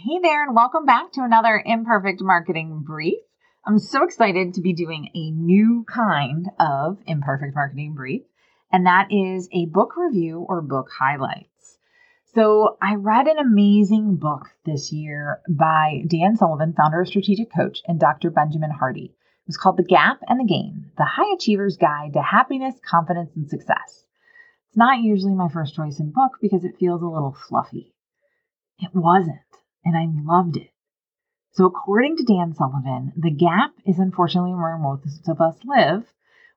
Hey there, and welcome back to another Imperfect Marketing Brief. I'm so excited to be doing a new kind of Imperfect Marketing Brief, and that is a book review or book highlights. So, I read an amazing book this year by Dan Sullivan, founder of Strategic Coach, and Dr. Benjamin Hardy. It was called The Gap and the Gain The High Achiever's Guide to Happiness, Confidence, and Success. It's not usually my first choice in book because it feels a little fluffy. It wasn't and I loved it. So, according to Dan Sullivan, the gap is unfortunately where most of us live.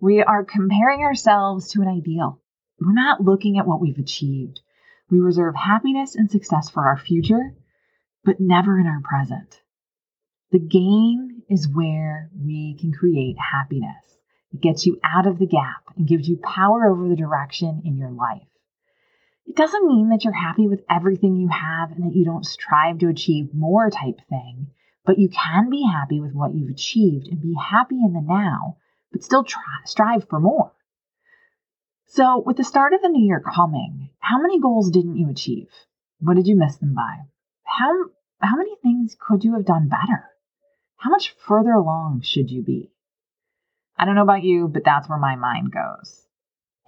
We are comparing ourselves to an ideal. We're not looking at what we've achieved. We reserve happiness and success for our future, but never in our present. The gain is where we can create happiness. It gets you out of the gap and gives you power over the direction in your life. It doesn't mean that you're happy with everything you have and that you don't strive to achieve more type thing, but you can be happy with what you've achieved and be happy in the now, but still try, strive for more. So, with the start of the new year coming, how many goals didn't you achieve? What did you miss them by? How, how many things could you have done better? How much further along should you be? I don't know about you, but that's where my mind goes.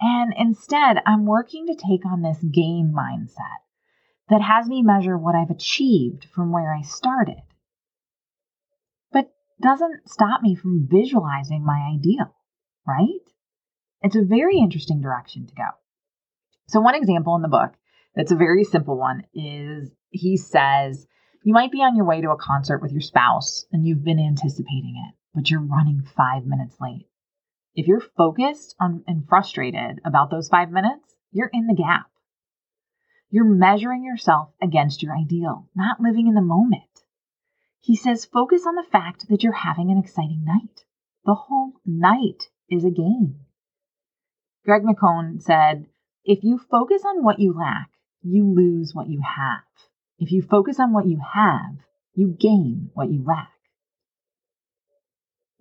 And instead, I'm working to take on this gain mindset that has me measure what I've achieved from where I started, but doesn't stop me from visualizing my ideal, right? It's a very interesting direction to go. So, one example in the book that's a very simple one is he says, You might be on your way to a concert with your spouse and you've been anticipating it, but you're running five minutes late. If you're focused on and frustrated about those five minutes, you're in the gap. You're measuring yourself against your ideal, not living in the moment. He says, focus on the fact that you're having an exciting night. The whole night is a gain. Greg McKeown said, if you focus on what you lack, you lose what you have. If you focus on what you have, you gain what you lack.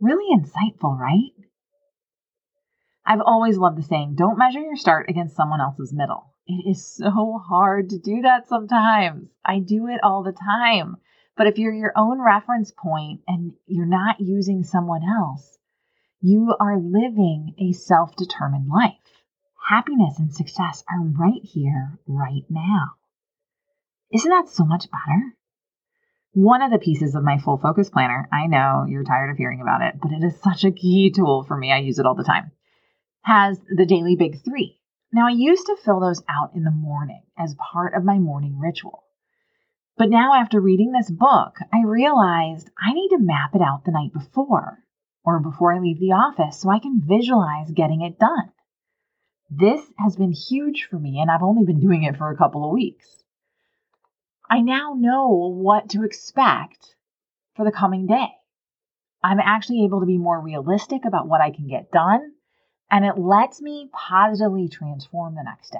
Really insightful, right? I've always loved the saying, don't measure your start against someone else's middle. It is so hard to do that sometimes. I do it all the time. But if you're your own reference point and you're not using someone else, you are living a self determined life. Happiness and success are right here, right now. Isn't that so much better? One of the pieces of my full focus planner, I know you're tired of hearing about it, but it is such a key tool for me. I use it all the time has the daily big three. Now, I used to fill those out in the morning as part of my morning ritual. But now, after reading this book, I realized I need to map it out the night before or before I leave the office so I can visualize getting it done. This has been huge for me, and I've only been doing it for a couple of weeks. I now know what to expect for the coming day. I'm actually able to be more realistic about what I can get done and it lets me positively transform the next day.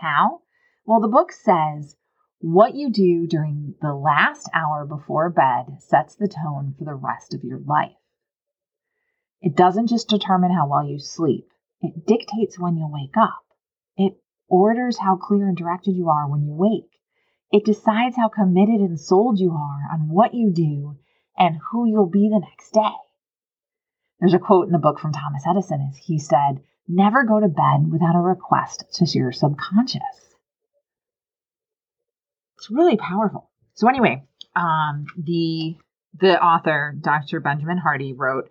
How? Well, the book says what you do during the last hour before bed sets the tone for the rest of your life. It doesn't just determine how well you sleep, it dictates when you wake up. It orders how clear and directed you are when you wake. It decides how committed and sold you are on what you do and who you'll be the next day. There's a quote in the book from Thomas Edison as he said, never go to bed without a request to your subconscious. It's really powerful. So anyway, um, the the author, Dr. Benjamin Hardy, wrote,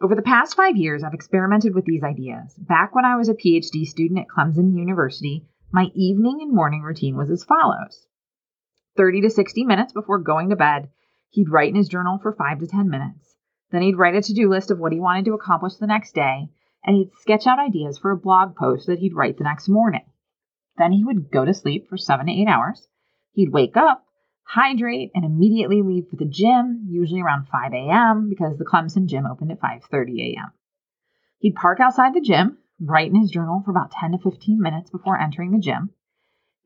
over the past five years, I've experimented with these ideas. Back when I was a PhD student at Clemson University, my evening and morning routine was as follows 30 to 60 minutes before going to bed, he'd write in his journal for 5 to 10 minutes. Then he'd write a to do list of what he wanted to accomplish the next day, and he'd sketch out ideas for a blog post that he'd write the next morning. Then he would go to sleep for seven to eight hours. He'd wake up, hydrate, and immediately leave for the gym, usually around 5 a.m. because the Clemson gym opened at 5:30 a.m. He'd park outside the gym, write in his journal for about 10 to 15 minutes before entering the gym,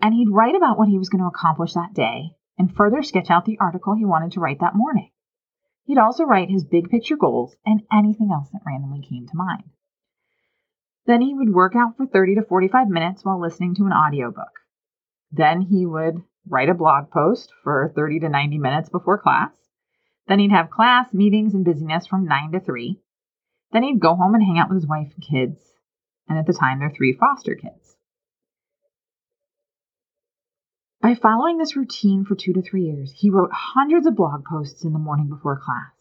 and he'd write about what he was going to accomplish that day and further sketch out the article he wanted to write that morning. He'd also write his big picture goals and anything else that randomly came to mind. Then he would work out for 30 to 45 minutes while listening to an audiobook. Then he would write a blog post for 30 to 90 minutes before class. Then he'd have class, meetings, and busyness from 9 to 3. Then he'd go home and hang out with his wife and kids, and at the time, their three foster kids. By following this routine for two to three years, he wrote hundreds of blog posts in the morning before class.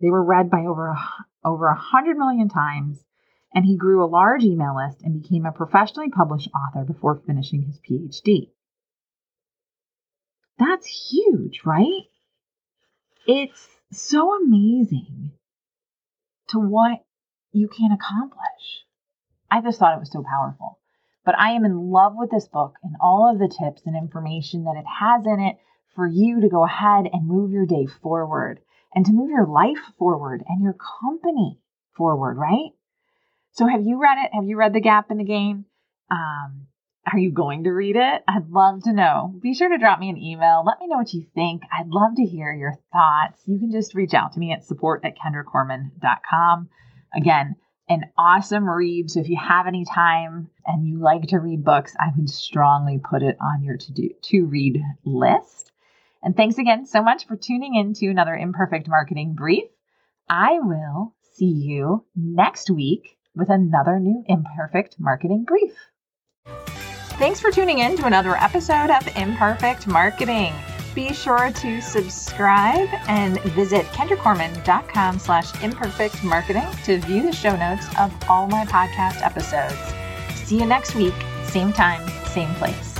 They were read by over a, over a hundred million times, and he grew a large email list and became a professionally published author before finishing his PhD. That's huge, right? It's so amazing to what you can accomplish. I just thought it was so powerful. But I am in love with this book and all of the tips and information that it has in it for you to go ahead and move your day forward and to move your life forward and your company forward, right? So have you read it? Have you read The Gap and the Gain? Um, are you going to read it? I'd love to know. Be sure to drop me an email. Let me know what you think. I'd love to hear your thoughts. You can just reach out to me at support at kendracorman.com. Again, an awesome read. So if you have any time and you like to read books, I would strongly put it on your to do to read list. And thanks again so much for tuning in to another Imperfect Marketing Brief. I will see you next week with another new Imperfect Marketing Brief. Thanks for tuning in to another episode of Imperfect Marketing. Be sure to subscribe and visit kendracorman.com slash imperfect marketing to view the show notes of all my podcast episodes. See you next week, same time, same place.